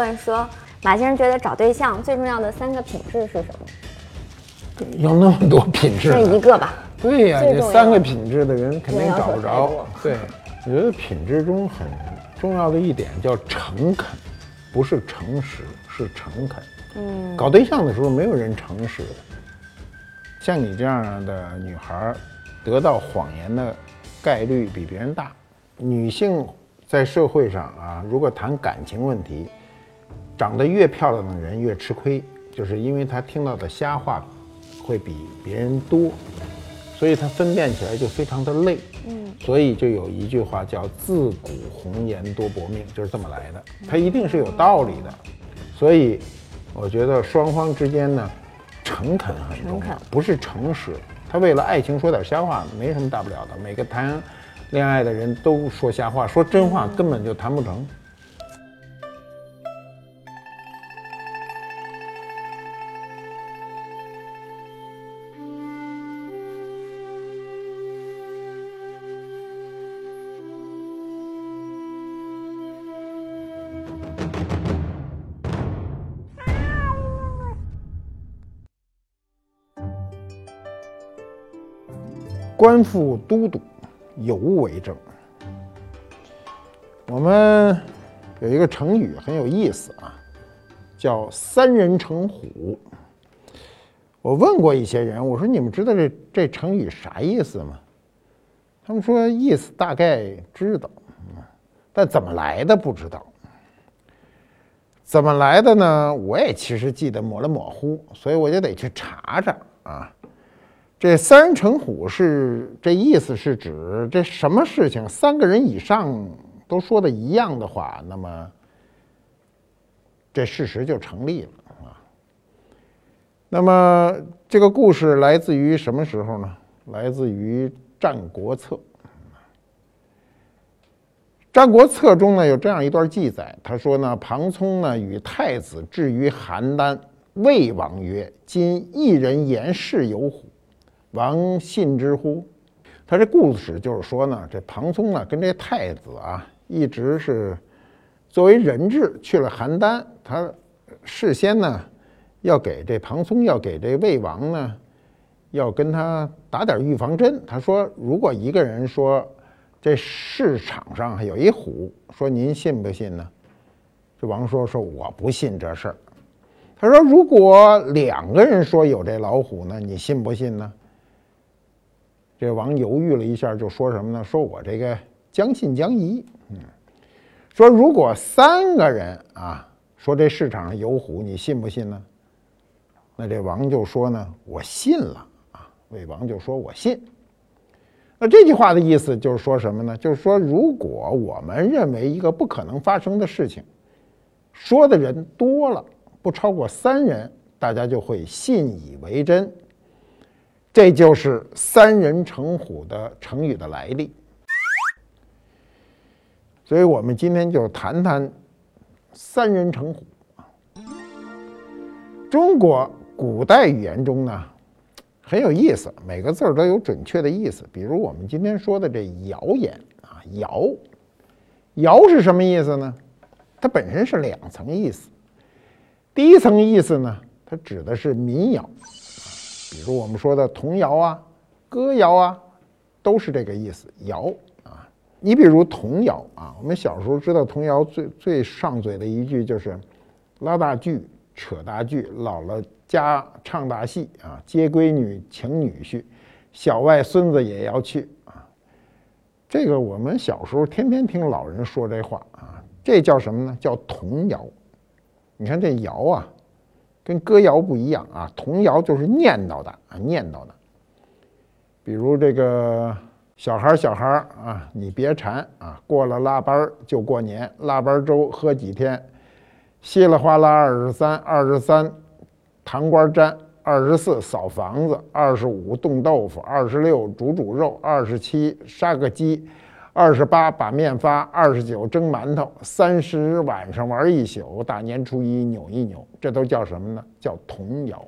问说，马先生觉得找对象最重要的三个品质是什么？要那么多品质那，一个吧。对呀、最重要这三个品质的人肯定找不着。对，我觉得品质中很重要的一点叫诚恳，不是诚实，是诚恳。嗯，搞对象的时候没有人诚实的。像你这样的女孩，得到谎言的概率比别人大。女性在社会上啊，如果谈感情问题，长得越漂亮的人越吃亏，就是因为他听到的瞎话会比别人多，所以他分辨起来就非常的累。嗯，所以就有一句话叫“自古红颜多薄命”，就是这么来的。它一定是有道理的。所以，我觉得双方之间呢，诚恳很重要，不是诚实。他为了爱情说点瞎话，没什么大不了的。每个谈恋爱的人都说瞎话，说真话根本就谈不成。官复都督，有物为证。我们有一个成语很有意思啊，叫“三人成虎”。我问过一些人，我说你们知道这这成语啥意思吗？他们说意思大概知道，但怎么来的不知道。怎么来的呢？我也其实记得模了模糊，所以我就得去查查啊。这三人成虎是这意思是指这什么事情三个人以上都说的一样的话，那么这事实就成立了啊。那么这个故事来自于什么时候呢？来自于《战国策》。《战国策》中呢有这样一段记载，他说呢，庞聪呢与太子至于邯郸，魏王曰：“今一人言是有虎。”王信之乎？他这故事就是说呢，这庞聪呢跟这太子啊，一直是作为人质去了邯郸。他事先呢要给这庞聪，要给这魏王呢，要跟他打点预防针。他说，如果一个人说这市场上有一虎，说您信不信呢？这王说说我不信这事儿。他说，如果两个人说有这老虎呢，你信不信呢？这王犹豫了一下，就说什么呢？说我这个将信将疑。嗯，说如果三个人啊说这市场上有虎，你信不信呢？那这王就说呢，我信了啊。魏王就说我信。那这句话的意思就是说什么呢？就是说，如果我们认为一个不可能发生的事情，说的人多了，不超过三人，大家就会信以为真。这就是“三人成虎”的成语的来历。所以，我们今天就谈谈“三人成虎”啊。中国古代语言中呢，很有意思，每个字儿都有准确的意思。比如我们今天说的这“谣言”啊，“谣”，“谣”是什么意思呢？它本身是两层意思。第一层意思呢，它指的是民谣。比如我们说的童谣啊、歌谣啊，都是这个意思。谣啊，你比如童谣啊，我们小时候知道童谣最最上嘴的一句就是“拉大锯，扯大锯，姥姥家唱大戏啊，接闺女请女婿，小外孙子也要去啊”。这个我们小时候天天听老人说这话啊，这叫什么呢？叫童谣。你看这谣啊。跟歌谣不一样啊，童谣就是念叨的啊，念叨的。比如这个小孩儿小孩儿啊，你别馋啊，过了腊八儿就过年，腊八粥喝几天，稀里哗啦二十三，二十三糖瓜粘，二十四扫房子，二十五冻豆腐，二十六煮煮肉，二十七杀个鸡。二十八把面发，二十九蒸馒头，三十晚上玩一宿，大年初一扭一扭，这都叫什么呢？叫童谣、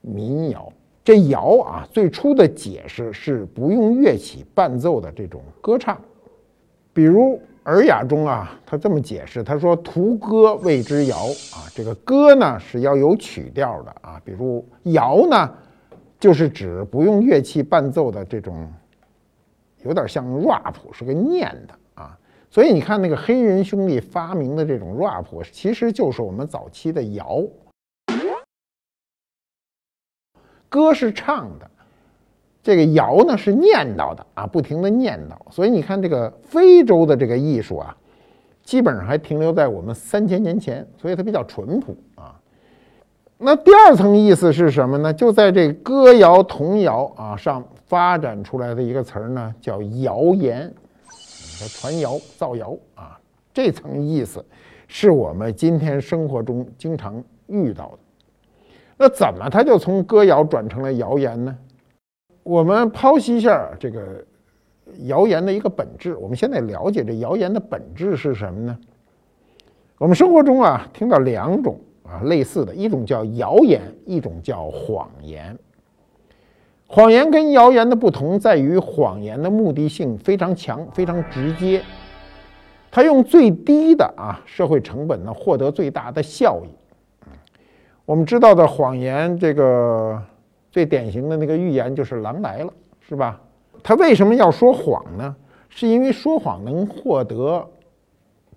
民谣。这谣啊，最初的解释是不用乐器伴奏的这种歌唱。比如尔雅》中啊，他这么解释，他说：“图歌谓之谣啊，这个歌呢是要有曲调的啊，比如谣呢，就是指不用乐器伴奏的这种，有点像 rap，是个念的啊。所以你看那个黑人兄弟发明的这种 rap，其实就是我们早期的谣。歌是唱的。”这个谣呢是念叨的啊，不停的念叨，所以你看这个非洲的这个艺术啊，基本上还停留在我们三千年前，所以它比较淳朴啊。那第二层意思是什么呢？就在这歌谣童谣啊上发展出来的一个词儿呢，叫谣言，传谣造谣啊。这层意思是我们今天生活中经常遇到的。那怎么它就从歌谣转成了谣言呢？我们剖析一下这个谣言的一个本质。我们现在了解这谣言的本质是什么呢？我们生活中啊听到两种啊类似的，一种叫谣言，一种叫谎言。谎言跟谣言的不同在于，谎言的目的性非常强，非常直接，他用最低的啊社会成本呢获得最大的效益。我们知道的谎言这个。最典型的那个预言就是狼来了，是吧？他为什么要说谎呢？是因为说谎能获得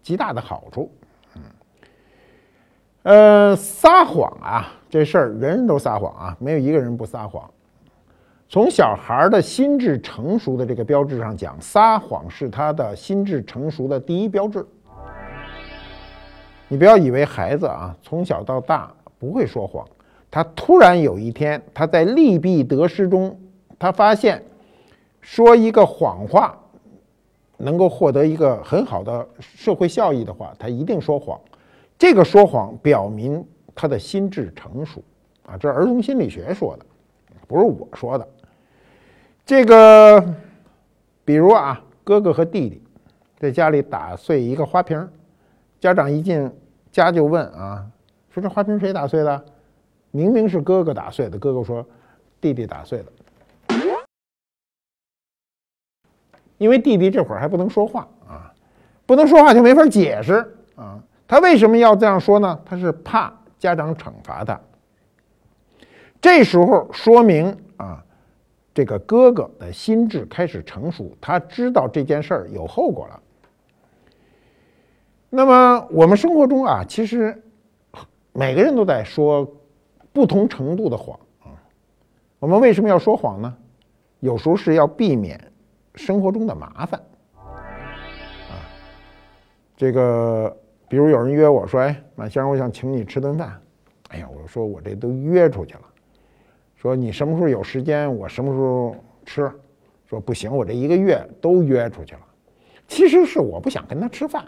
极大的好处。嗯，呃，撒谎啊，这事儿人人都撒谎啊，没有一个人不撒谎。从小孩的心智成熟的这个标志上讲，撒谎是他的心智成熟的第一标志。你不要以为孩子啊从小到大不会说谎。他突然有一天，他在利弊得失中，他发现说一个谎话能够获得一个很好的社会效益的话，他一定说谎。这个说谎表明他的心智成熟啊，这是儿童心理学说的，不是我说的。这个，比如啊，哥哥和弟弟在家里打碎一个花瓶，家长一进家就问啊，说这花瓶谁打碎的？明明是哥哥打碎的，哥哥说弟弟打碎的，因为弟弟这会儿还不能说话啊，不能说话就没法解释啊。他为什么要这样说呢？他是怕家长惩罚他。这时候说明啊，这个哥哥的心智开始成熟，他知道这件事儿有后果了。那么我们生活中啊，其实每个人都在说。不同程度的谎啊，我们为什么要说谎呢？有时候是要避免生活中的麻烦啊。这个，比如有人约我说：“哎，马先生，我想请你吃顿饭。”哎呀，我说我这都约出去了。说你什么时候有时间，我什么时候吃。说不行，我这一个月都约出去了。其实是我不想跟他吃饭。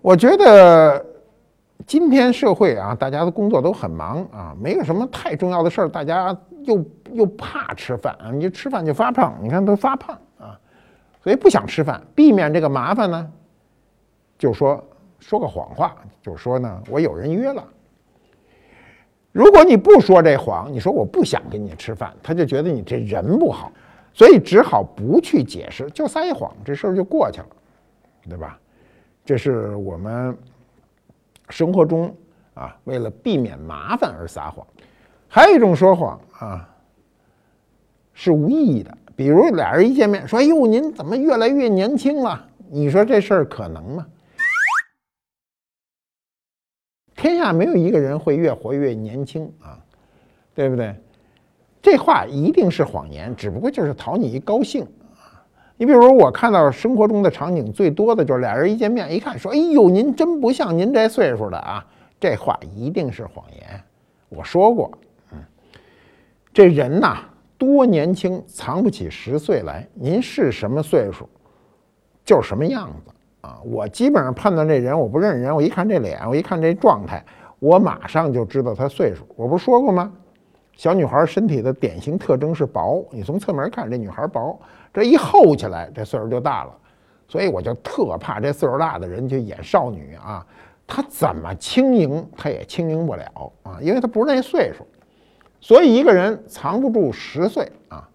我觉得。今天社会啊，大家的工作都很忙啊，没有什么太重要的事儿，大家又又怕吃饭啊，你吃饭就发胖，你看都发胖啊，所以不想吃饭，避免这个麻烦呢，就说说个谎话，就说呢我有人约了。如果你不说这谎，你说我不想跟你吃饭，他就觉得你这人不好，所以只好不去解释，就撒一谎，这事儿就过去了，对吧？这是我们。生活中啊，为了避免麻烦而撒谎，还有一种说谎啊，是无意义的。比如俩人一见面说：“哎呦，您怎么越来越年轻了？”你说这事儿可能吗？天下没有一个人会越活越年轻啊，对不对？这话一定是谎言，只不过就是讨你一高兴啊。你比如我看到生活中的场景最多的就是俩人一见面一看说：“哎呦，您真不像您这岁数的啊！”这话一定是谎言。我说过，嗯，这人呐多年轻，藏不起十岁来。您是什么岁数，就是什么样子啊！我基本上判断这人，我不认识人，我一看这脸，我一看这状态，我马上就知道他岁数。我不是说过吗？小女孩身体的典型特征是薄，你从侧面看，这女孩薄。这一厚起来，这岁数就大了，所以我就特怕这岁数大的人去演少女啊。她怎么轻盈，她也轻盈不了啊，因为她不是那岁数。所以一个人藏不住十岁啊，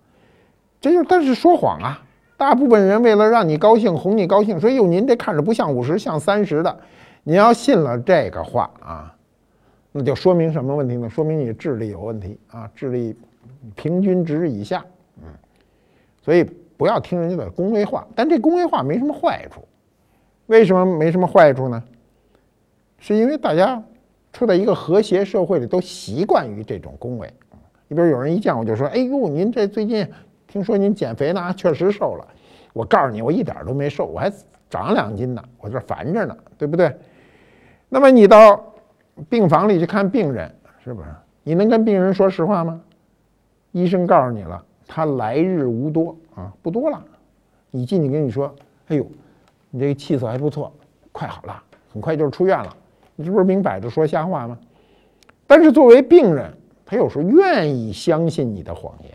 这就是他是说谎啊大部分人为了让你高兴、哄你高兴，说：“哟，您这看着不像五十，像三十的。”你要信了这个话啊，那就说明什么问题呢？说明你智力有问题啊，智力平均值以下。嗯，所以不要听人家的恭维话，但这恭维话没什么坏处。为什么没什么坏处呢？是因为大家处在一个和谐社会里，都习惯于这种恭维。你比如有人一见我就说：“哎呦，您这最近听说您减肥呢，确实瘦了。”我告诉你，我一点都没瘦，我还长两斤呢，我这烦着呢，对不对？那么你到病房里去看病人，是不是？你能跟病人说实话吗？医生告诉你了，他来日无多啊，不多了。你进去跟你说：“哎呦，你这个气色还不错，快好了，很快就出院了。”你这不是明摆着说瞎话吗？但是作为病人，他有时候愿意相信你的谎言。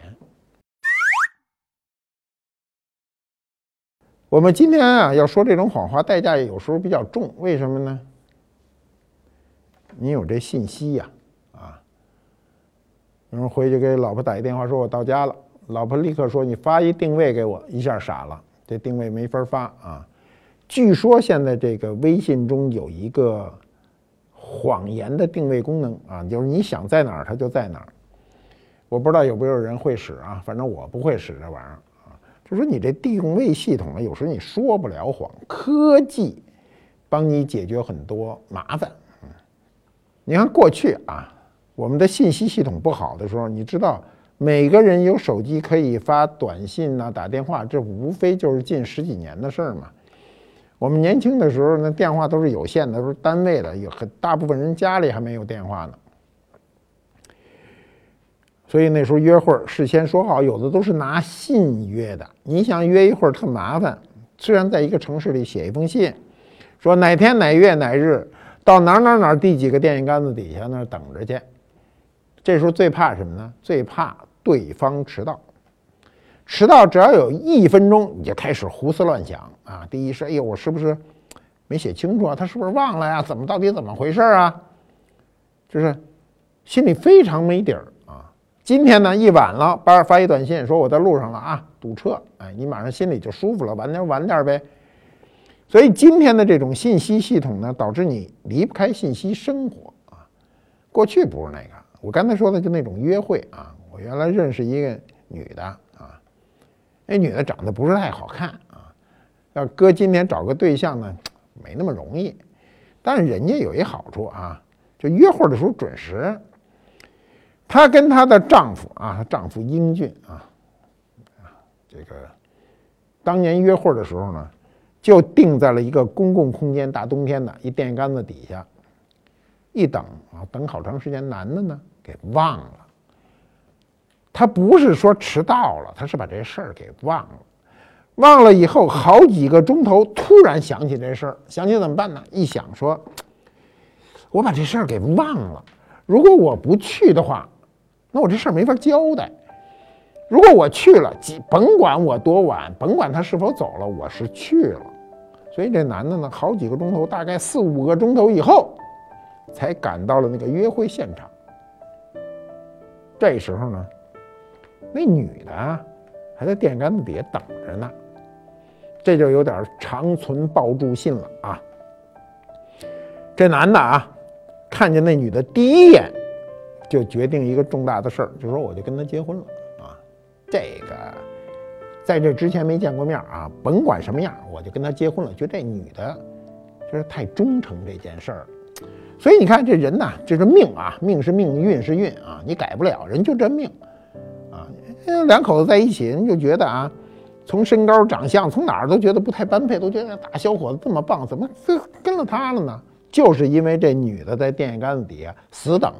我们今天啊要说这种谎话，代价有时候比较重，为什么呢？你有这信息呀，啊，有人回去给老婆打一电话，说我到家了，老婆立刻说你发一定位给我，一下傻了，这定位没法发啊。据说现在这个微信中有一个谎言的定位功能啊，就是你想在哪儿，它就在哪儿。我不知道有没有人会使啊，反正我不会使这玩意儿。就说你这定位系统呢，有时候你说不了谎，科技帮你解决很多麻烦。你看过去啊，我们的信息系统不好的时候，你知道每个人有手机可以发短信呐、打电话，这无非就是近十几年的事儿嘛。我们年轻的时候，那电话都是有线的，都是单位的，有很大部分人家里还没有电话呢。所以那时候约会事先说好，有的都是拿信约的。你想约一会儿特麻烦，虽然在一个城市里写一封信，说哪天哪月哪日。到哪哪哪第几个电线杆子底下那儿等着去，这时候最怕什么呢？最怕对方迟到。迟到只要有一分钟，你就开始胡思乱想啊！第一是，哎呦，我是不是没写清楚啊？他是不是忘了呀？怎么到底怎么回事啊？就是心里非常没底儿！今天呢，一晚了，班发一短信说我在路上了啊，堵车。哎，你马上心里就舒服了，晚点晚点呗。所以今天的这种信息系统呢，导致你离不开信息生活啊。过去不是那个，我刚才说的就那种约会啊。我原来认识一个女的啊，那女的长得不是太好看啊。要搁今天找个对象呢，没那么容易。但是人家有一好处啊，就约会的时候准时。她跟她的丈夫啊，她丈夫英俊啊，这个当年约会的时候呢。就定在了一个公共空间，大冬天的一电线杆子底下，一等啊，等好长时间，男的呢给忘了。他不是说迟到了，他是把这事儿给忘了。忘了以后好几个钟头，突然想起这事儿，想起怎么办呢？一想说，我把这事儿给忘了。如果我不去的话，那我这事儿没法交代。如果我去了，甭管我多晚，甭管他是否走了，我是去了。所以这男的呢，好几个钟头，大概四五个钟头以后，才赶到了那个约会现场。这时候呢，那女的还在电杆子底下等着呢，这就有点长存抱柱信了啊。这男的啊，看见那女的第一眼，就决定一个重大的事儿，就说我就跟她结婚了啊。这个。在这之前没见过面啊，甭管什么样，我就跟他结婚了。就这女的，就是太忠诚这件事儿，所以你看这人呐，这个命啊，命是命，运是运啊，你改不了，人就这命啊。两口子在一起，人就觉得啊，从身高、长相，从哪儿都觉得不太般配，都觉得大小伙子这么棒，怎么跟跟了他了呢？就是因为这女的在电线杆子底下死等。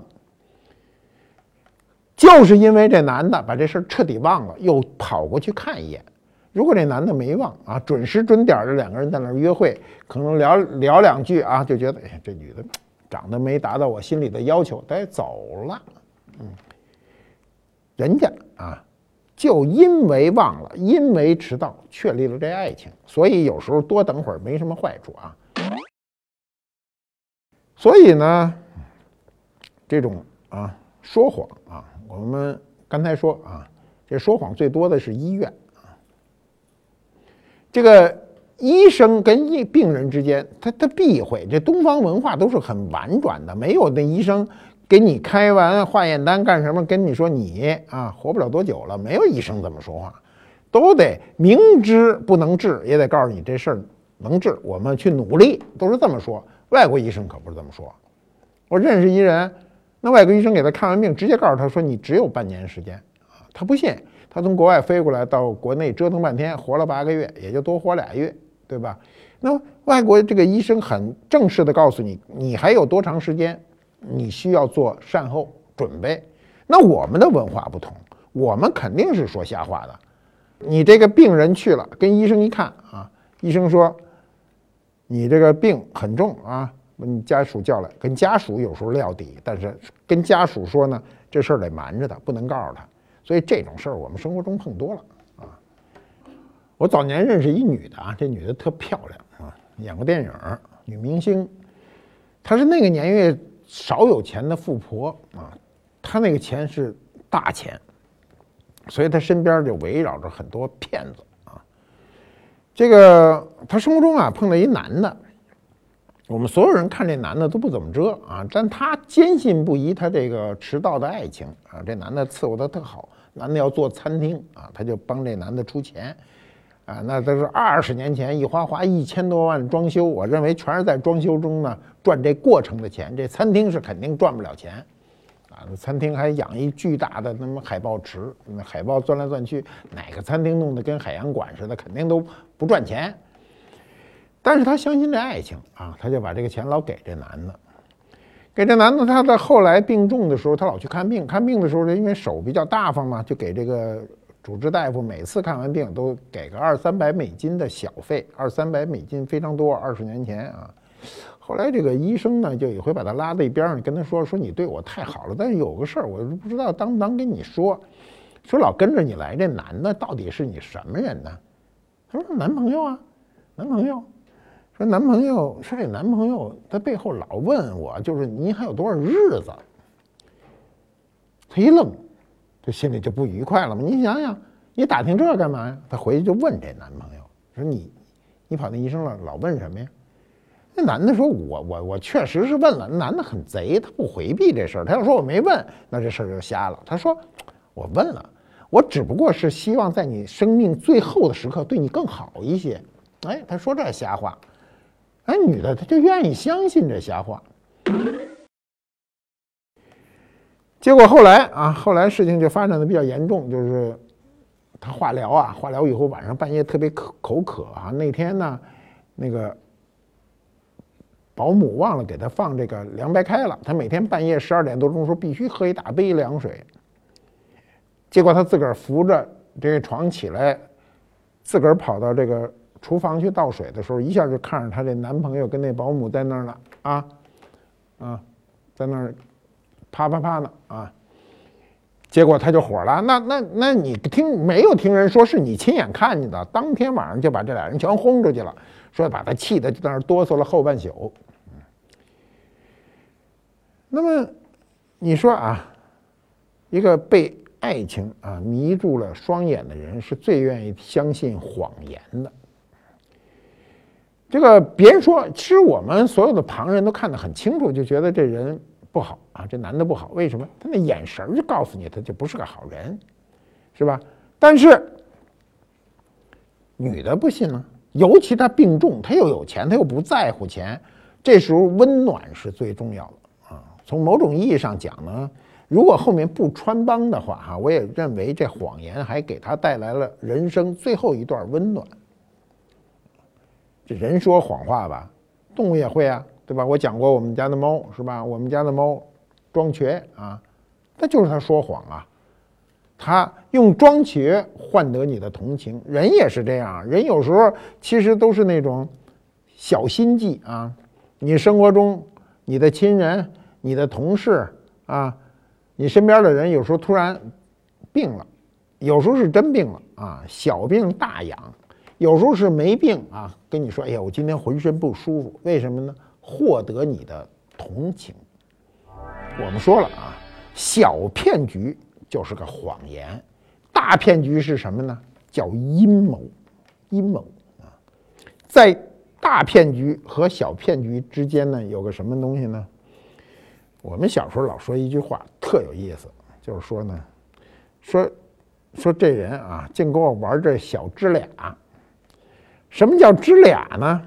就是因为这男的把这事儿彻底忘了，又跑过去看一眼。如果这男的没忘啊，准时准点的两个人在那儿约会，可能聊聊两句啊，就觉得哎，这女的长得没达到我心里的要求，得走了。嗯，人家啊，就因为忘了，因为迟到，确立了这爱情。所以有时候多等会儿没什么坏处啊。所以呢，这种啊说谎啊。我们刚才说啊，这说谎最多的是医院啊。这个医生跟医病人之间，他他避讳。这东方文化都是很婉转的，没有那医生给你开完化验单干什么，跟你说你啊活不了多久了，没有医生这么说话，都得明知不能治，也得告诉你这事儿能治，我们去努力，都是这么说。外国医生可不是这么说。我认识一人，那外国医生给他看完病，直接告诉他说你只有半年时间啊，他不信。他从国外飞过来到国内折腾半天，活了八个月，也就多活俩月，对吧？那外国这个医生很正式的告诉你，你还有多长时间，你需要做善后准备。那我们的文化不同，我们肯定是说瞎话的。你这个病人去了，跟医生一看啊，医生说你这个病很重啊，你家属叫来，跟家属有时候撂底，但是跟家属说呢，这事儿得瞒着他，不能告诉他。所以这种事儿我们生活中碰多了啊。我早年认识一女的啊，这女的特漂亮啊，演过电影，女明星。她是那个年月少有钱的富婆啊，她那个钱是大钱，所以她身边就围绕着很多骗子啊。这个她生活中啊碰到一男的。我们所有人看这男的都不怎么遮啊，但他坚信不疑，他这个迟到的爱情啊，这男的伺候他特好，男的要做餐厅啊，他就帮这男的出钱，啊，那都是二十年前一花花一千多万装修，我认为全是在装修中呢赚这过程的钱，这餐厅是肯定赚不了钱，啊，餐厅还养一巨大的那么海豹池，那海豹钻来钻去，哪个餐厅弄得跟海洋馆似的，肯定都不赚钱。但是他相信这爱情啊，他就把这个钱老给这男的，给这男的。他在后来病重的时候，他老去看病。看病的时候呢，因为手比较大方嘛，就给这个主治大夫每次看完病都给个二三百美金的小费，二三百美金非常多。二十年前啊，后来这个医生呢，就有回把他拉到一边上，跟他说：“说你对我太好了，但是有个事儿，我不知道当不当跟你说。说老跟着你来这男的到底是你什么人呢？”他说：“男朋友啊，男朋友。”说男朋友说这男朋友在背后老问我，就是您还有多少日子？他一愣，这心里就不愉快了嘛。你想想，你打听这干嘛呀？他回去就问这男朋友，说你，你跑那医生了，老问什么呀？那男的说，我我我确实是问了。男的很贼，他不回避这事儿。他要说我没问，那这事儿就瞎了。他说我问了，我只不过是希望在你生命最后的时刻对你更好一些。哎，他说这瞎话。哎，女的她就愿意相信这瞎话。结果后来啊，后来事情就发展的比较严重，就是她化疗啊，化疗以后晚上半夜特别口口渴啊。那天呢，那个保姆忘了给她放这个凉白开了，她每天半夜十二点多钟时候必须喝一大杯凉水。结果她自个儿扶着这个床起来，自个儿跑到这个。厨房去倒水的时候，一下就看着她这男朋友跟那保姆在那儿呢，啊，啊，在那儿啪啪啪呢，啊，结果她就火了。那那那你听没有听人说是你亲眼看见的？当天晚上就把这俩人全轰出去了，说把她气的就在那儿哆嗦了后半宿。那么你说啊，一个被爱情啊迷住了双眼的人，是最愿意相信谎言的。这个别说，其实我们所有的旁人都看得很清楚，就觉得这人不好啊，这男的不好。为什么？他那眼神就告诉你，他就不是个好人，是吧？但是女的不信呢，尤其他病重，他又有钱，他又不在乎钱，这时候温暖是最重要的啊。从某种意义上讲呢，如果后面不穿帮的话，哈，我也认为这谎言还给他带来了人生最后一段温暖。这人说谎话吧，动物也会啊，对吧？我讲过我们家的猫是吧？我们家的猫装瘸啊，那就是它说谎啊，它用装瘸换得你的同情。人也是这样，人有时候其实都是那种小心计啊。你生活中你的亲人、你的同事啊，你身边的人有时候突然病了，有时候是真病了啊，小病大养。有时候是没病啊，跟你说，哎呀，我今天浑身不舒服，为什么呢？获得你的同情。我们说了啊，小骗局就是个谎言，大骗局是什么呢？叫阴谋，阴谋啊。在大骗局和小骗局之间呢，有个什么东西呢？我们小时候老说一句话，特有意思，就是说呢，说说这人啊，净跟我玩这小知俩。什么叫支俩呢？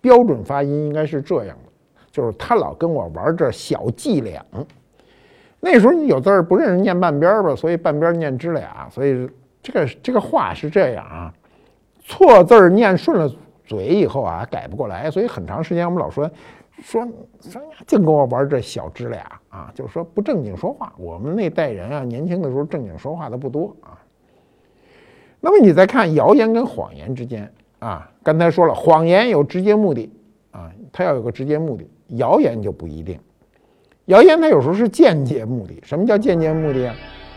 标准发音应该是这样的，就是他老跟我玩这小伎俩。那时候你有字不认识念半边儿吧，所以半边念支俩，所以这个这个话是这样啊，错字念顺了。嘴以后啊改不过来，所以很长时间我们老说说说呀，净跟我玩这小支俩啊，就是说不正经说话。我们那代人啊，年轻的时候正经说话的不多啊。那么你再看谣言跟谎言之间啊，刚才说了，谎言有直接目的啊，它要有个直接目的，谣言就不一定。谣言它有时候是间接目的。什么叫间接目的啊？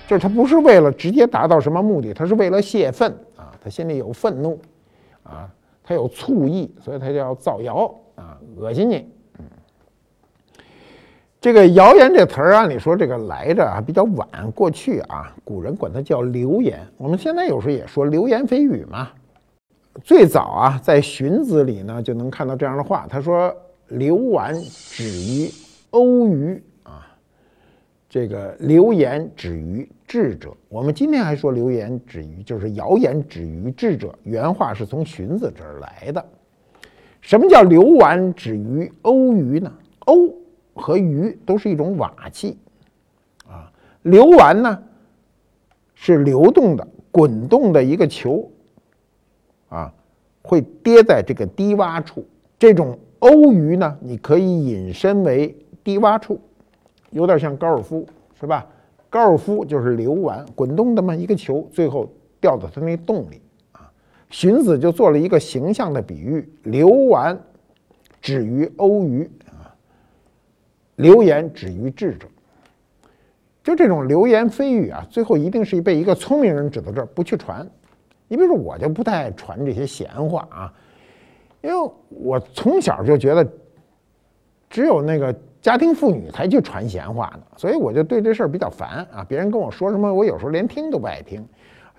就是他不是为了直接达到什么目的，他是为了泄愤啊，他心里有愤怒啊。他有醋意，所以他叫造谣啊，恶心你。这个谣言这词儿，按理说这个来着啊比较晚，过去啊古人管它叫流言。我们现在有时候也说流言蜚语嘛。最早啊在《荀子》里呢就能看到这样的话，他说：“流丸止于欧鱼。”这个流言止于智者，我们今天还说流言止于，就是谣言止于智者。原话是从荀子这儿来的。什么叫流丸止于欧鱼呢？欧和鱼都是一种瓦器啊，流丸呢是流动的、滚动的一个球啊，会跌在这个低洼处。这种欧鱼呢，你可以引申为低洼处。有点像高尔夫，是吧？高尔夫就是流丸滚动的嘛，一个球最后掉到它那洞里啊。荀子就做了一个形象的比喻：流丸止于欧鱼，流言止于智者。就这种流言蜚语啊，最后一定是被一个聪明人指到这儿不去传。你比如说，我就不太爱传这些闲话啊，因为我从小就觉得只有那个。家庭妇女才去传闲话呢，所以我就对这事儿比较烦啊！别人跟我说什么，我有时候连听都不爱听。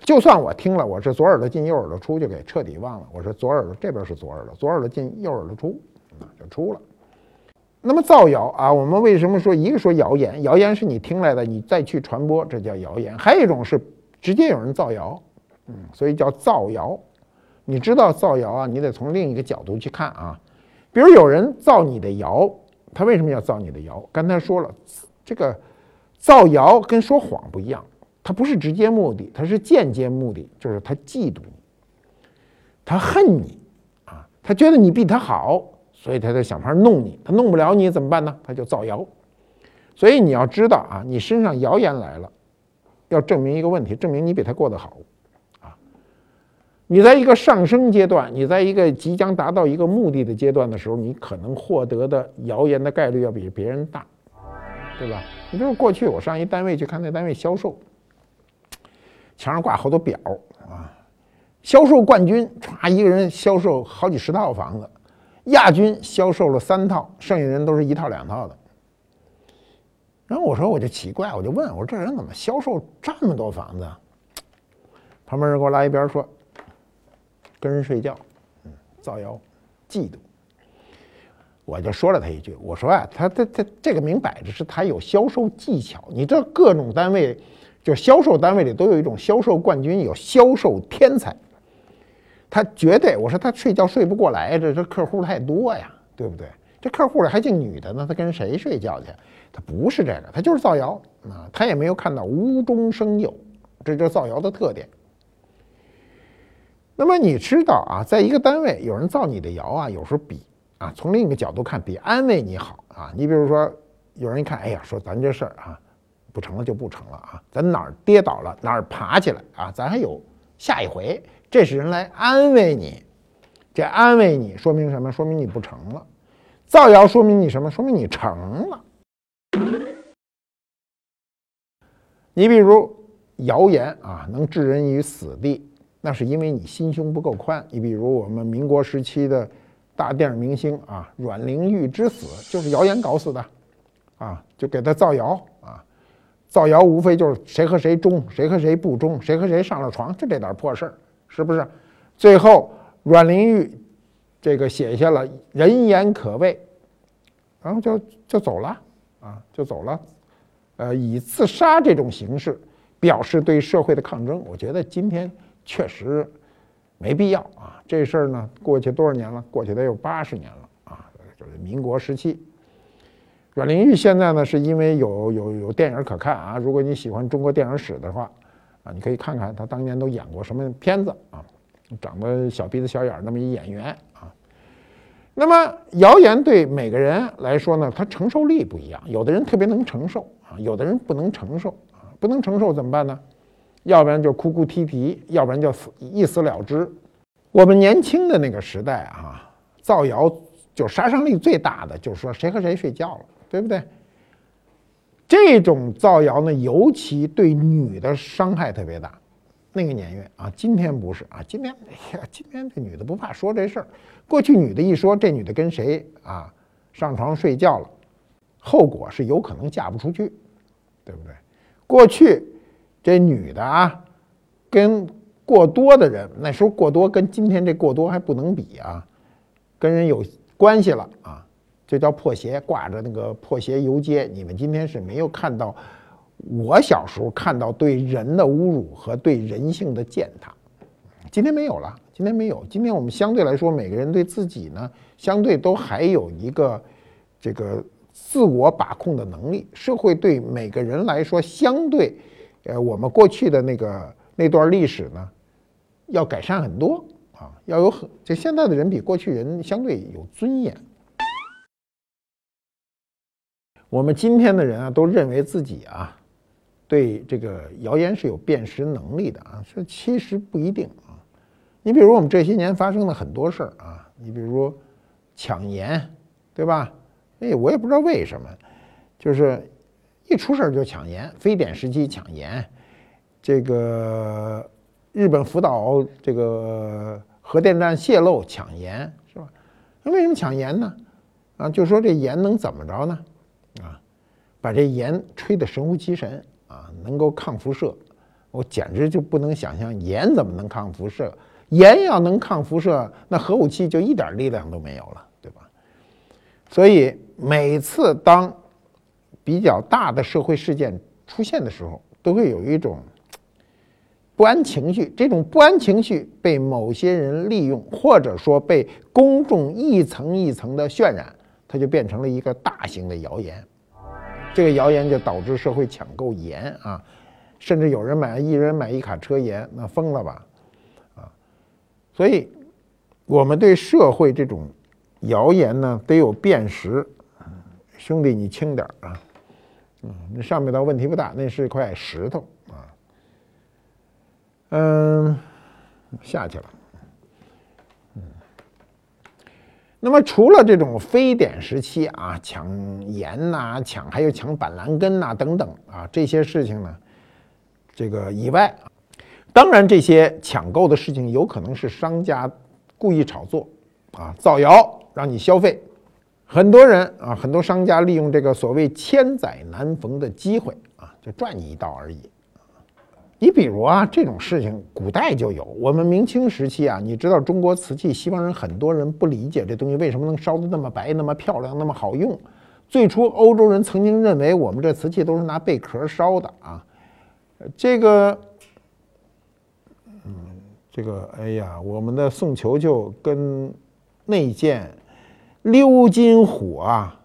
就算我听了，我是左耳朵进右耳朵出，就给彻底忘了。我是左耳朵这边是左耳朵，左耳朵进右耳朵出，啊，就出了。那么造谣啊，我们为什么说一个说谣言？谣言是你听来的，你再去传播，这叫谣言。还有一种是直接有人造谣，嗯，所以叫造谣。你知道造谣啊，你得从另一个角度去看啊。比如有人造你的谣。他为什么要造你的谣？刚才说了，这个造谣跟说谎不一样，他不是直接目的，他是间接目的，就是他嫉妒你，他恨你啊，他觉得你比他好，所以他在想法弄你，他弄不了你怎么办呢？他就造谣。所以你要知道啊，你身上谣言来了，要证明一个问题，证明你比他过得好啊。你在一个上升阶段，你在一个即将达到一个目的的阶段的时候，你可能获得的谣言的概率要比别人大，对吧？你比如过去我上一单位去看那单位销售，墙上挂好多表啊，销售冠军歘一个人销售好几十套房子，亚军销售了三套，剩下人都是一套两套的。然后我说我就奇怪，我就问我说这人怎么销售这么多房子？旁边人给我拉一边说。跟人睡觉，嗯，造谣，嫉妒。我就说了他一句，我说啊，他他他这个明摆着是他有销售技巧。你这各种单位，就销售单位里都有一种销售冠军，有销售天才。他绝对，我说他睡觉睡不过来，这这客户太多呀，对不对？这客户里还净女的呢，他跟谁睡觉去？他不是这个，他就是造谣啊。他也没有看到无中生有，这就是造谣的特点。那么你知道啊，在一个单位有人造你的谣啊，有时候比啊，从另一个角度看，比安慰你好啊。你比如说，有人一看，哎呀，说咱这事儿啊，不成了就不成了啊，咱哪儿跌倒了哪儿爬起来啊，咱还有下一回。这是人来安慰你，这安慰你说明什么？说明你不成了。造谣说明你什么？说明你成了。你比如谣言啊，能置人于死地。那是因为你心胸不够宽。你比如我们民国时期的大电影明星啊，阮玲玉之死就是谣言搞死的，啊，就给他造谣啊，造谣无非就是谁和谁忠，谁和谁不忠，谁和谁上了床，就这点破事儿，是不是？最后阮玲玉这个写下了“人言可畏”，然后就就走了啊，就走了。呃，以自杀这种形式表示对社会的抗争，我觉得今天确实没必要啊。这事儿呢，过去多少年了？过去得有八十年了啊，就是民国时期。阮玲玉现在呢，是因为有有有电影可看啊。如果你喜欢中国电影史的话啊，你可以看看他当年都演过什么片子啊。长得小鼻子小眼儿那么一演员啊。那么谣言对每个人来说呢，他承受力不一样，有的人特别能承受啊。有的人不能承受啊，不能承受怎么办呢？要不然就哭哭啼啼，要不然就死一死了之。我们年轻的那个时代啊，造谣就杀伤力最大的，就是说谁和谁睡觉了，对不对？这种造谣呢，尤其对女的伤害特别大。那个年月啊，今天不是啊，今天哎呀，今天这女的不怕说这事儿。过去女的一说这女的跟谁啊上床睡觉了，后果是有可能嫁不出去。对不对？过去这女的啊，跟过多的人，那时候过多跟今天这过多还不能比啊，跟人有关系了啊，这叫破鞋，挂着那个破鞋游街。你们今天是没有看到我小时候看到对人的侮辱和对人性的践踏，今天没有了，今天没有。今天我们相对来说，每个人对自己呢，相对都还有一个这个。自我把控的能力，社会对每个人来说，相对，呃，我们过去的那个那段历史呢，要改善很多啊，要有很，就现在的人比过去人相对有尊严。我们今天的人啊，都认为自己啊，对这个谣言是有辨识能力的啊，这其实不一定啊。你比如我们这些年发生的很多事儿啊，你比如抢盐，对吧？哎，我也不知道为什么，就是一出事儿就抢盐。非典时期抢盐，这个日本福岛这个核电站泄漏抢盐是吧？那为什么抢盐呢？啊，就说这盐能怎么着呢？把这盐吹得神乎其神啊，能够抗辐射。我简直就不能想象盐怎么能抗辐射。盐要能抗辐射，那核武器就一点力量都没有了，对吧？所以。每次当比较大的社会事件出现的时候，都会有一种不安情绪。这种不安情绪被某些人利用，或者说被公众一层一层的渲染，它就变成了一个大型的谣言。这个谣言就导致社会抢购盐啊，甚至有人买一人买一卡车盐，那疯了吧？啊，所以我们对社会这种谣言呢，得有辨识。兄弟，你轻点啊！嗯，那上面倒问题不大，那是块石头啊。嗯，下去了。嗯，那么除了这种非典时期啊，抢盐呐，抢还有抢板蓝根呐等等啊这些事情呢，这个以外，当然这些抢购的事情有可能是商家故意炒作啊，造谣让你消费。很多人啊，很多商家利用这个所谓千载难逢的机会啊，就赚你一道而已。你比如啊，这种事情古代就有。我们明清时期啊，你知道中国瓷器，西方人很多人不理解这东西为什么能烧得那么白、那么漂亮、那么好用。最初欧洲人曾经认为我们这瓷器都是拿贝壳烧的啊。这个，嗯，这个，哎呀，我们的宋球球跟那件。鎏金虎啊，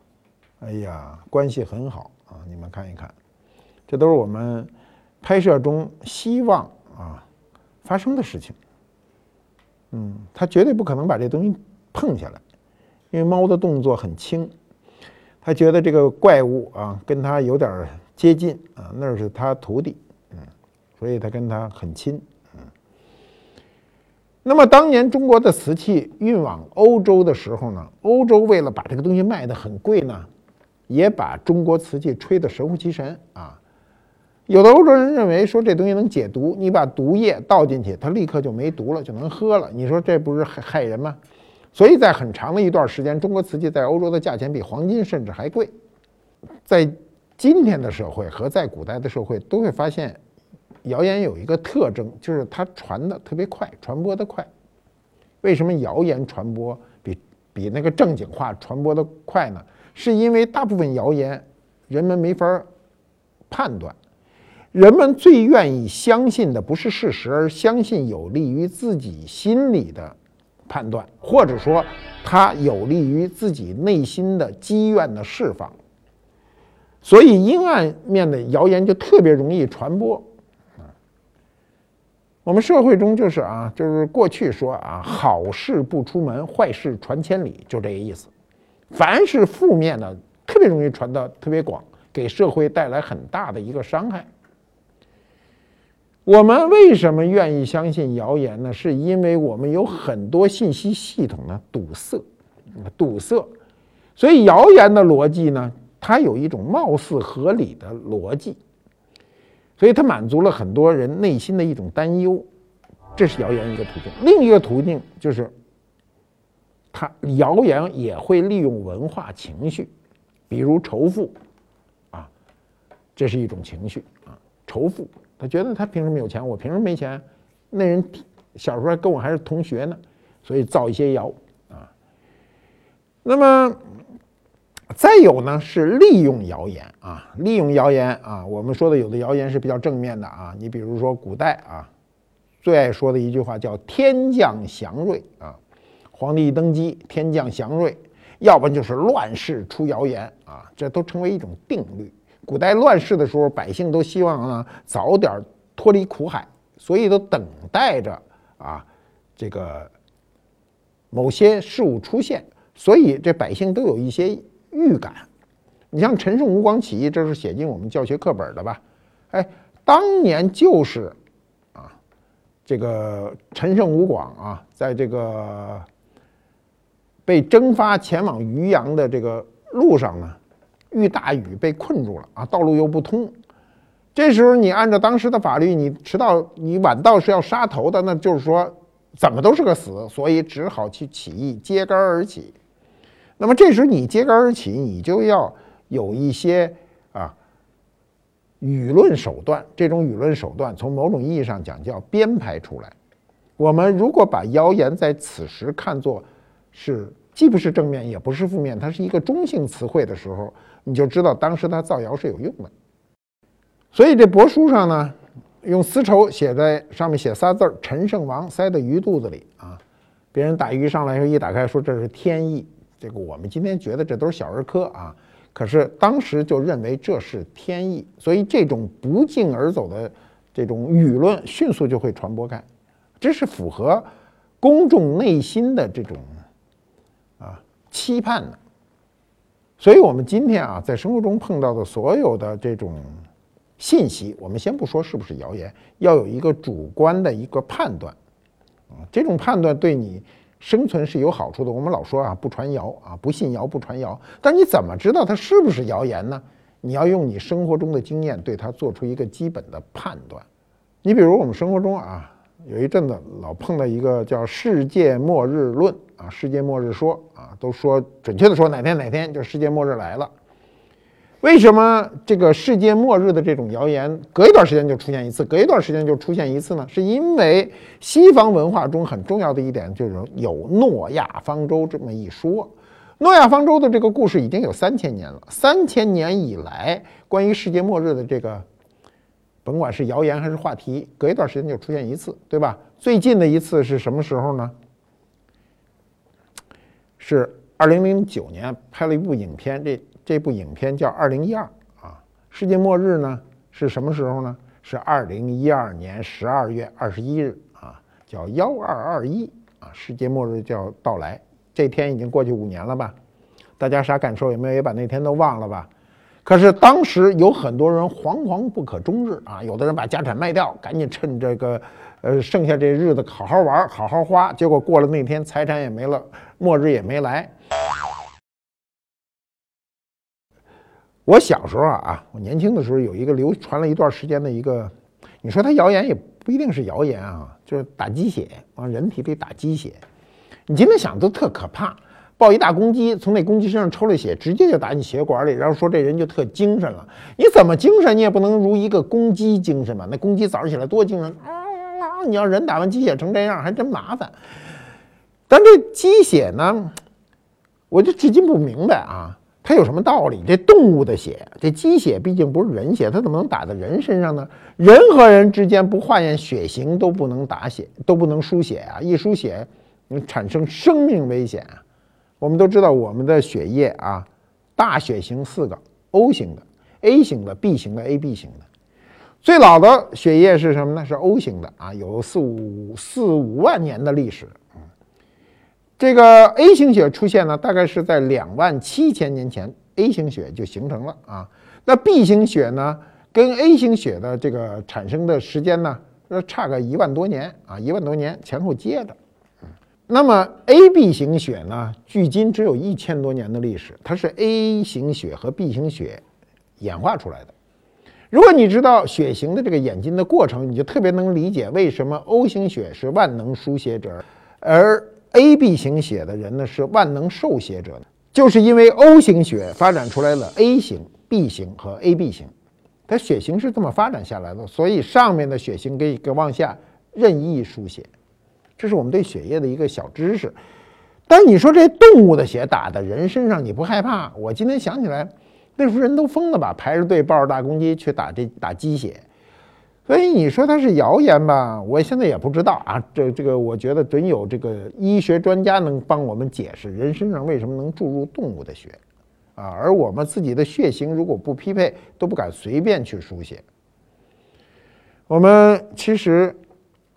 哎呀，关系很好啊！你们看一看，这都是我们拍摄中希望啊发生的事情。嗯，他绝对不可能把这东西碰下来，因为猫的动作很轻，他觉得这个怪物啊跟他有点接近啊，那是他徒弟，嗯，所以他跟他很亲。嗯那么当年中国的瓷器运往欧洲的时候呢，欧洲为了把这个东西卖得很贵呢，也把中国瓷器吹得神乎其神啊。有的欧洲人认为说这东西能解毒，你把毒液倒进去，它立刻就没毒了，就能喝了。你说这不是害害人吗？所以在很长的一段时间，中国瓷器在欧洲的价钱比黄金甚至还贵。在今天的社会和在古代的社会都会发现。谣言有一个特征，就是它传的特别快，传播的快。为什么谣言传播比比那个正经话传播的快呢？是因为大部分谣言人们没法判断，人们最愿意相信的不是事实，而相信有利于自己心理的判断，或者说它有利于自己内心的积怨的释放。所以阴暗面的谣言就特别容易传播。我们社会中就是啊，就是过去说啊，好事不出门，坏事传千里，就这个意思。凡是负面的，特别容易传的特别广，给社会带来很大的一个伤害。我们为什么愿意相信谣言呢？是因为我们有很多信息系统呢堵塞，堵塞，所以谣言的逻辑呢，它有一种貌似合理的逻辑。所以它满足了很多人内心的一种担忧，这是谣言一个途径。另一个途径就是，它谣言也会利用文化情绪，比如仇富，啊，这是一种情绪啊，仇富。他觉得他凭什么有钱，我凭什么没钱？那人小时候还跟我还是同学呢，所以造一些谣啊。那么。再有呢，是利用谣言啊，利用谣言啊。我们说的有的谣言是比较正面的啊，你比如说古代啊，最爱说的一句话叫“天降祥瑞”啊，皇帝一登基，天降祥瑞，要不然就是乱世出谣言啊，这都成为一种定律。古代乱世的时候，百姓都希望呢早点脱离苦海，所以都等待着啊这个某些事物出现，所以这百姓都有一些。预感，你像陈胜吴广起义，这是写进我们教学课本的吧？哎，当年就是啊，这个陈胜吴广啊，在这个被征发前往渔阳的这个路上呢，遇大雨被困住了啊，道路又不通。这时候你按照当时的法律，你迟到你晚到是要杀头的，那就是说怎么都是个死，所以只好去起义，揭竿而起。那么这时候你揭竿而起，你就要有一些啊舆论手段。这种舆论手段，从某种意义上讲叫编排出来。我们如果把谣言在此时看作是既不是正面也不是负面，它是一个中性词汇的时候，你就知道当时他造谣是有用的。所以这帛书上呢，用丝绸写在上面写仨字儿“陈胜王”，塞在鱼肚子里啊。别人打鱼上来时候一打开，说这是天意。这个我们今天觉得这都是小儿科啊，可是当时就认为这是天意，所以这种不胫而走的这种舆论迅速就会传播开，这是符合公众内心的这种啊期盼的。所以我们今天啊，在生活中碰到的所有的这种信息，我们先不说是不是谣言，要有一个主观的一个判断啊，这种判断对你。生存是有好处的。我们老说啊，不传谣啊，不信谣不传谣。但你怎么知道它是不是谣言呢？你要用你生活中的经验对它做出一个基本的判断。你比如我们生活中啊，有一阵子老碰到一个叫“世界末日论”啊，“世界末日说”啊，都说准确的说哪天哪天就世界末日来了。为什么这个世界末日的这种谣言隔一段时间就出现一次，隔一段时间就出现一次呢？是因为西方文化中很重要的一点就是有诺亚方舟这么一说。诺亚方舟的这个故事已经有三千年了，三千年以来关于世界末日的这个，甭管是谣言还是话题，隔一段时间就出现一次，对吧？最近的一次是什么时候呢？是二零零九年拍了一部影片，这。这部影片叫《二零一二》啊，世界末日呢是什么时候呢？是二零一二年十二月二十一日啊，叫幺二二一啊，世界末日就要到来。这天已经过去五年了吧？大家啥感受？有没有也把那天都忘了吧？可是当时有很多人惶惶不可终日啊，有的人把家产卖掉，赶紧趁这个呃剩下这日子好好玩，好好花。结果过了那天，财产也没了，末日也没来。我小时候啊，我年轻的时候有一个流传了一段时间的一个，你说它谣言也不一定是谣言啊，就是打鸡血往人体里打鸡血。你今天想都特可怕，抱一大公鸡，从那公鸡身上抽了血，直接就打你血管里，然后说这人就特精神了。你怎么精神？你也不能如一个公鸡精神吧？那公鸡早上起来多精神啊！你要人打完鸡血成这样，还真麻烦。但这鸡血呢，我就至今不明白啊，它有什么道理？这动物的血，这鸡血毕竟不是人血，它怎么能打在人身上呢？人和人之间不化验血型都不能打血，都不能输血啊！一输血，你产生生命危险啊！我们都知道，我们的血液啊，大血型四个，O 型的、A 型的、B 型的、AB 型的。最老的血液是什么呢？是 O 型的啊，有四五四五万年的历史。这个 A 型血出现呢，大概是在两万七千年前，A 型血就形成了啊。那 B 型血呢，跟 A 型血的这个产生的时间呢，差个一万多年啊，一万多年前后接着。那么 AB 型血呢，距今只有一千多年的历史，它是 A 型血和 B 型血演化出来的。如果你知道血型的这个演进的过程，你就特别能理解为什么 O 型血是万能输血者，而 AB 型血的人呢是万能受血者呢，就是因为 O 型血发展出来了 A 型、B 型和 AB 型，它血型是这么发展下来的，所以上面的血型可以往下任意输血，这是我们对血液的一个小知识。但你说这动物的血打在人身上，你不害怕？我今天想起来，那时候人都疯了吧，排着队抱着大公鸡去打这打鸡血。所以你说它是谣言吧？我现在也不知道啊。这这个，我觉得准有这个医学专家能帮我们解释人身上为什么能注入动物的血，啊，而我们自己的血型如果不匹配，都不敢随便去输血。我们其实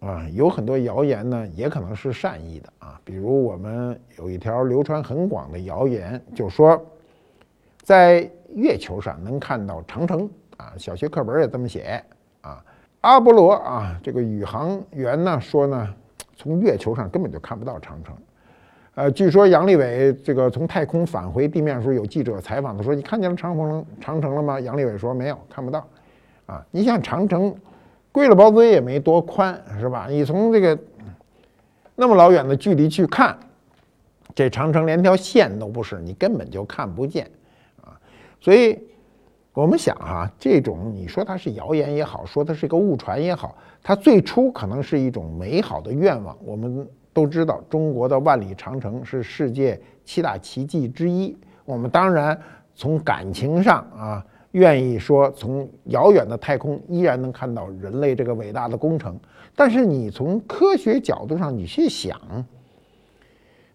啊，有很多谣言呢，也可能是善意的啊。比如我们有一条流传很广的谣言，就说在月球上能看到长城啊，小学课本也这么写啊。阿波罗啊，这个宇航员呢说呢，从月球上根本就看不到长城。呃，据说杨利伟这个从太空返回地面的时候，有记者采访他说：“你看见了长城长城了吗？”杨利伟说：“没有，看不到。”啊，你想长城，龟了包子也没多宽，是吧？你从这个那么老远的距离去看，这长城连条线都不是，你根本就看不见啊，所以。我们想哈，这种你说它是谣言也好，说它是一个误传也好，它最初可能是一种美好的愿望。我们都知道，中国的万里长城是世界七大奇迹之一。我们当然从感情上啊，愿意说从遥远的太空依然能看到人类这个伟大的工程。但是你从科学角度上你去想，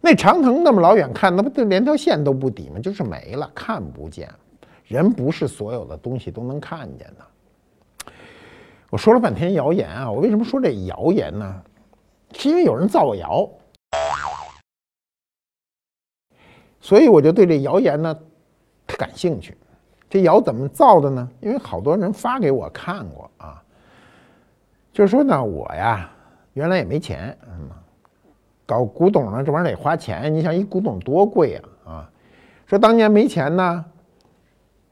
那长城那么老远看，那不连条线都不抵吗？就是没了，看不见。人不是所有的东西都能看见的。我说了半天谣言啊，我为什么说这谣言呢？是因为有人造谣，所以我就对这谣言呢感兴趣。这窑怎么造的呢？因为好多人发给我看过啊，就是说呢，我呀原来也没钱，嗯，搞古董呢这玩意儿得花钱，你想一古董多贵啊啊！说当年没钱呢。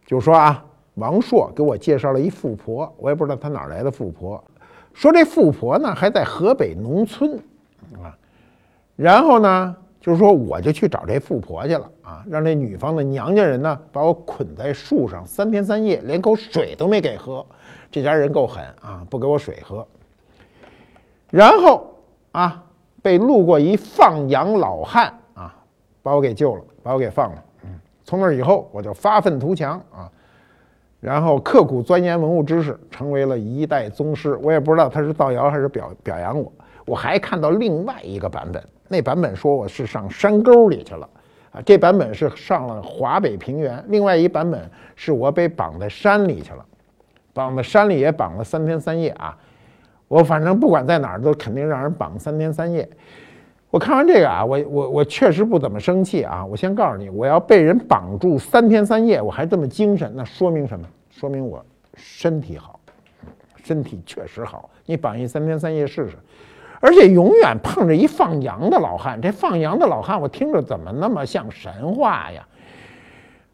就说啊，王朔给我介绍了一富婆，我也不知道他哪来的富婆。说这富婆呢还在河北农村啊，然后呢就是说我就去找这富婆去了啊，让这女方的娘家人呢把我捆在树上三天三夜，连口水都没给喝。这家人够狠啊，不给我水喝。然后啊，被路过一放羊老汉啊，把我给救了，把我给放了。嗯从那以后，我就发愤图强啊，然后刻苦钻研文物知识，成为了一代宗师。我也不知道他是造谣还是表表扬我。我还看到另外一个版本，那版本说我是上山沟里去了啊，这版本是上了华北平原。另外一版本是我被绑在山里去了，绑在山里也绑了三天三夜啊。我反正不管在哪儿，都肯定让人绑三天三夜。我看完这个啊，我我我确实不怎么生气啊。我先告诉你，我要被人绑住三天三夜，我还这么精神，那说明什么？说明我身体好，身体确实好。你绑一三天三夜试试，而且永远碰着一放羊的老汉。这放羊的老汉，我听着怎么那么像神话呀？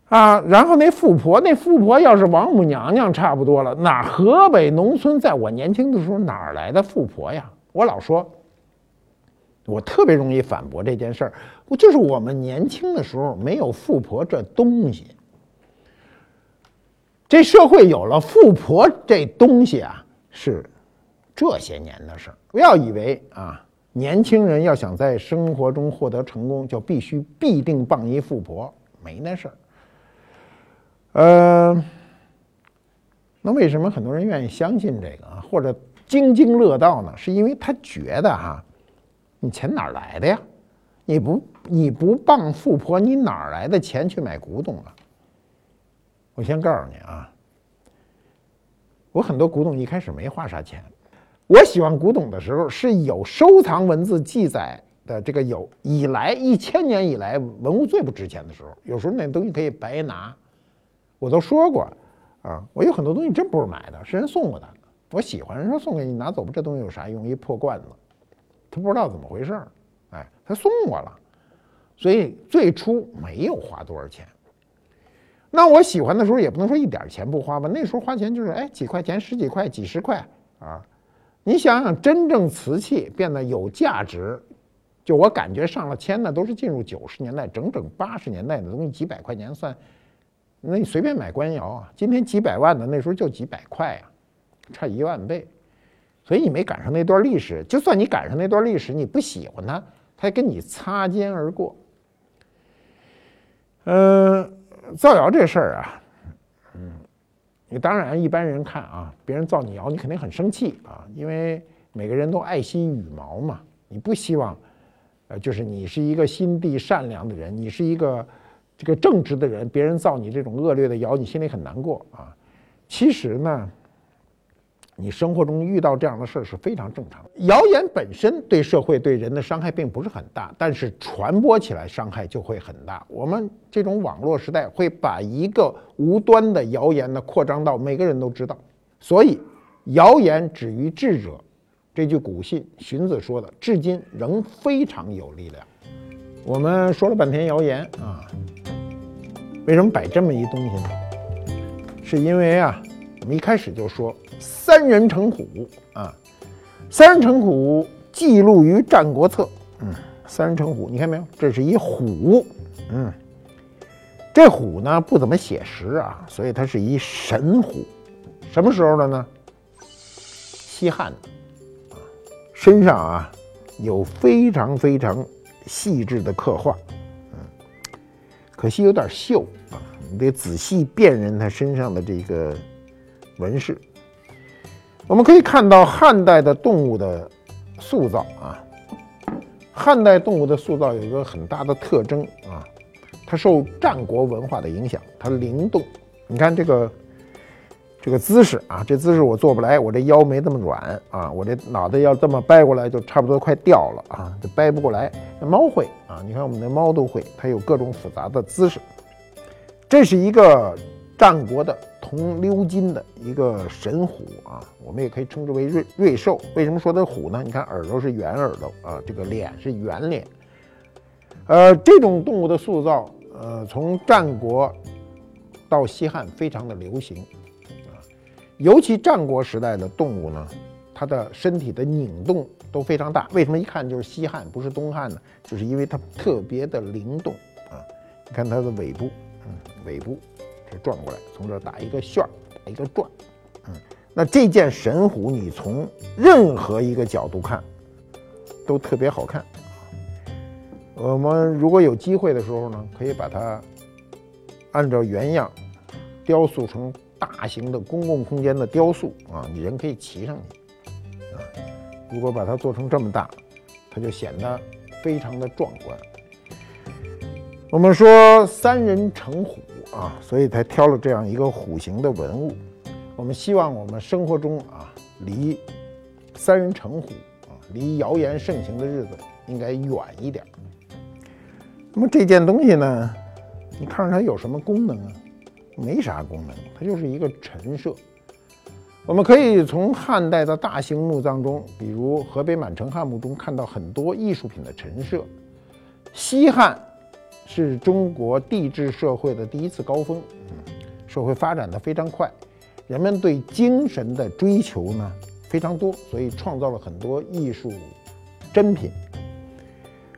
啊，然后那富婆，那富婆要是王母娘娘差不多了。哪河北农村，在我年轻的时候哪来的富婆呀？我老说。我特别容易反驳这件事儿，不就是我们年轻的时候没有富婆这东西？这社会有了富婆这东西啊，是这些年的事儿。不要以为啊，年轻人要想在生活中获得成功，就必须必定傍一富婆，没那事儿。呃，那为什么很多人愿意相信这个啊，或者津津乐道呢？是因为他觉得哈，你钱哪来的呀？你不你不傍富婆，你哪来的钱去买古董啊？我先告诉你啊，我很多古董一开始没花啥钱。我喜欢古董的时候，是有收藏文字记载的这个有以来一千年以来文物最不值钱的时候，有时候那东西可以白拿。我都说过啊，我有很多东西真不是买的，是人送我的。我喜欢人说送给你拿走吧，这东西有啥用？一破罐子，他不知道怎么回事儿，哎，他送我了，所以最初没有花多少钱。那我喜欢的时候也不能说一点钱不花吧，那时候花钱就是哎几块钱、十几块、几十块啊。你想想，真正瓷器变得有价值，就我感觉上了千的都是进入九十年代，整整八十年代的东西，几百块钱算，那你随便买官窑啊，今天几百万的，那时候就几百块啊，差一万倍。所以你没赶上那段历史，就算你赶上那段历史，你不喜欢它，它也跟你擦肩而过。嗯，造谣这事儿啊，你当然，一般人看啊，别人造你谣，你肯定很生气啊，因为每个人都爱惜羽毛嘛。你不希望，呃，就是你是一个心地善良的人，你是一个这个正直的人，别人造你这种恶劣的谣，你心里很难过啊。其实呢。你生活中遇到这样的事儿是非常正常的。谣言本身对社会对人的伤害并不是很大，但是传播起来伤害就会很大。我们这种网络时代会把一个无端的谣言呢扩张到每个人都知道，所以谣言止于智者这句古信荀子说的，至今仍非常有力量。我们说了半天谣言啊，为什么摆这么一东西呢？是因为啊，我们一开始就说。三人成虎啊！三人成虎记录于《战国策》。嗯，三人成虎，你看没有？这是一虎。嗯，这虎呢不怎么写实啊，所以它是一神虎。什么时候的呢？西汉的啊，身上啊有非常非常细致的刻画。嗯，可惜有点锈啊，你得仔细辨认它身上的这个纹饰。我们可以看到汉代的动物的塑造啊，汉代动物的塑造有一个很大的特征啊，它受战国文化的影响，它灵动。你看这个这个姿势啊，这姿势我做不来，我这腰没这么软啊，我这脑袋要这么掰过来就差不多快掉了啊，就掰不过来。猫会啊，你看我们的猫都会，它有各种复杂的姿势。这是一个战国的。铜鎏金的一个神虎啊，我们也可以称之为瑞瑞兽。为什么说它虎呢？你看耳朵是圆耳朵啊，这个脸是圆脸。呃，这种动物的塑造，呃，从战国到西汉非常的流行啊。尤其战国时代的动物呢，它的身体的拧动都非常大。为什么一看就是西汉，不是东汉呢？就是因为它特别的灵动啊。你看它的尾部，嗯，尾部。转过来，从这打一个旋儿，打一个转，嗯，那这件神虎，你从任何一个角度看，都特别好看。我们如果有机会的时候呢，可以把它按照原样雕塑成大型的公共空间的雕塑啊，你人可以骑上去啊。如果把它做成这么大，它就显得非常的壮观。我们说三人成虎。啊，所以才挑了这样一个虎形的文物。我们希望我们生活中啊，离三人成虎啊，离谣言盛行的日子应该远一点。那么这件东西呢，你看着它有什么功能啊？没啥功能，它就是一个陈设。我们可以从汉代的大型墓葬中，比如河北满城汉墓中看到很多艺术品的陈设。西汉。是中国地质社会的第一次高峰，社会发展的非常快，人们对精神的追求呢非常多，所以创造了很多艺术珍品。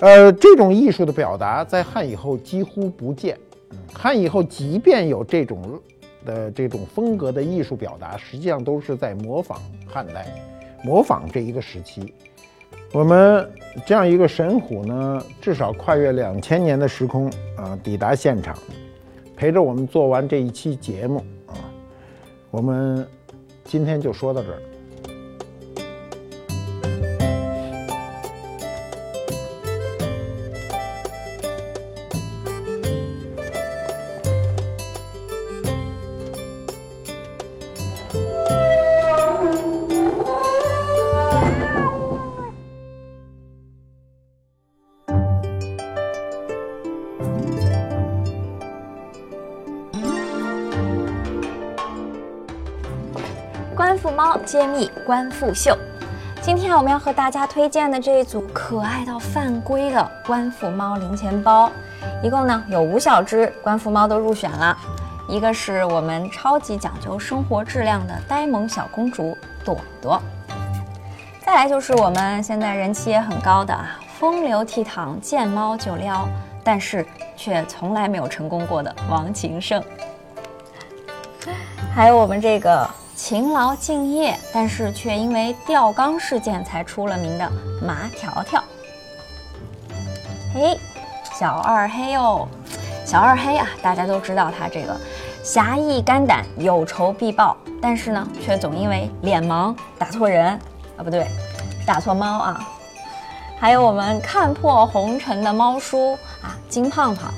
呃，这种艺术的表达在汉以后几乎不见。汉以后，即便有这种的这种风格的艺术表达，实际上都是在模仿汉代，模仿这一个时期。我们这样一个神虎呢，至少跨越两千年的时空啊，抵达现场，陪着我们做完这一期节目啊。我们今天就说到这儿。观复秀，今天我们要和大家推荐的这一组可爱到犯规的观复猫零钱包，一共呢有五小只观复猫都入选了，一个是我们超级讲究生活质量的呆萌小公主朵朵，再来就是我们现在人气也很高的啊风流倜傥见猫就撩，但是却从来没有成功过的王情胜，还有我们这个。勤劳敬业，但是却因为吊缸事件才出了名的马条条。嘿，小二黑哦，小二黑啊，大家都知道他这个侠义肝胆，有仇必报，但是呢，却总因为脸盲打错人啊，不对，打错猫啊。还有我们看破红尘的猫叔啊，金胖胖。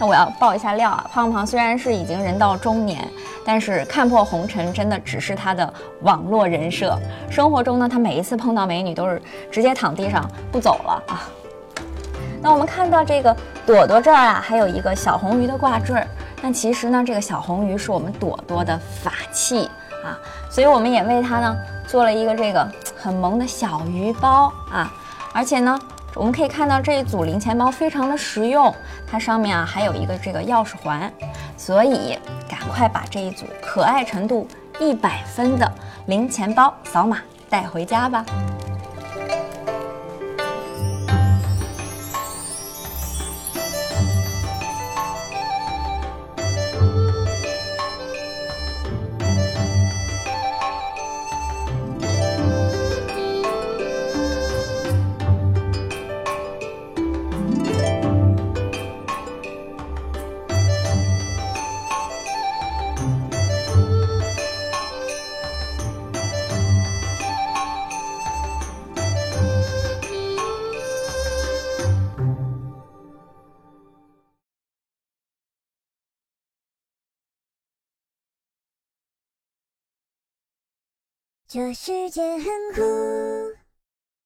那我要爆一下料啊，胖胖虽然是已经人到中年。但是看破红尘真的只是他的网络人设，生活中呢，他每一次碰到美女都是直接躺地上不走了啊。那我们看到这个朵朵这儿啊，还有一个小红鱼的挂坠儿。那其实呢，这个小红鱼是我们朵朵的法器啊，所以我们也为它呢做了一个这个很萌的小鱼包啊，而且呢。我们可以看到这一组零钱包非常的实用，它上面啊还有一个这个钥匙环，所以赶快把这一组可爱程度一百分的零钱包扫码带回家吧。这世界很酷。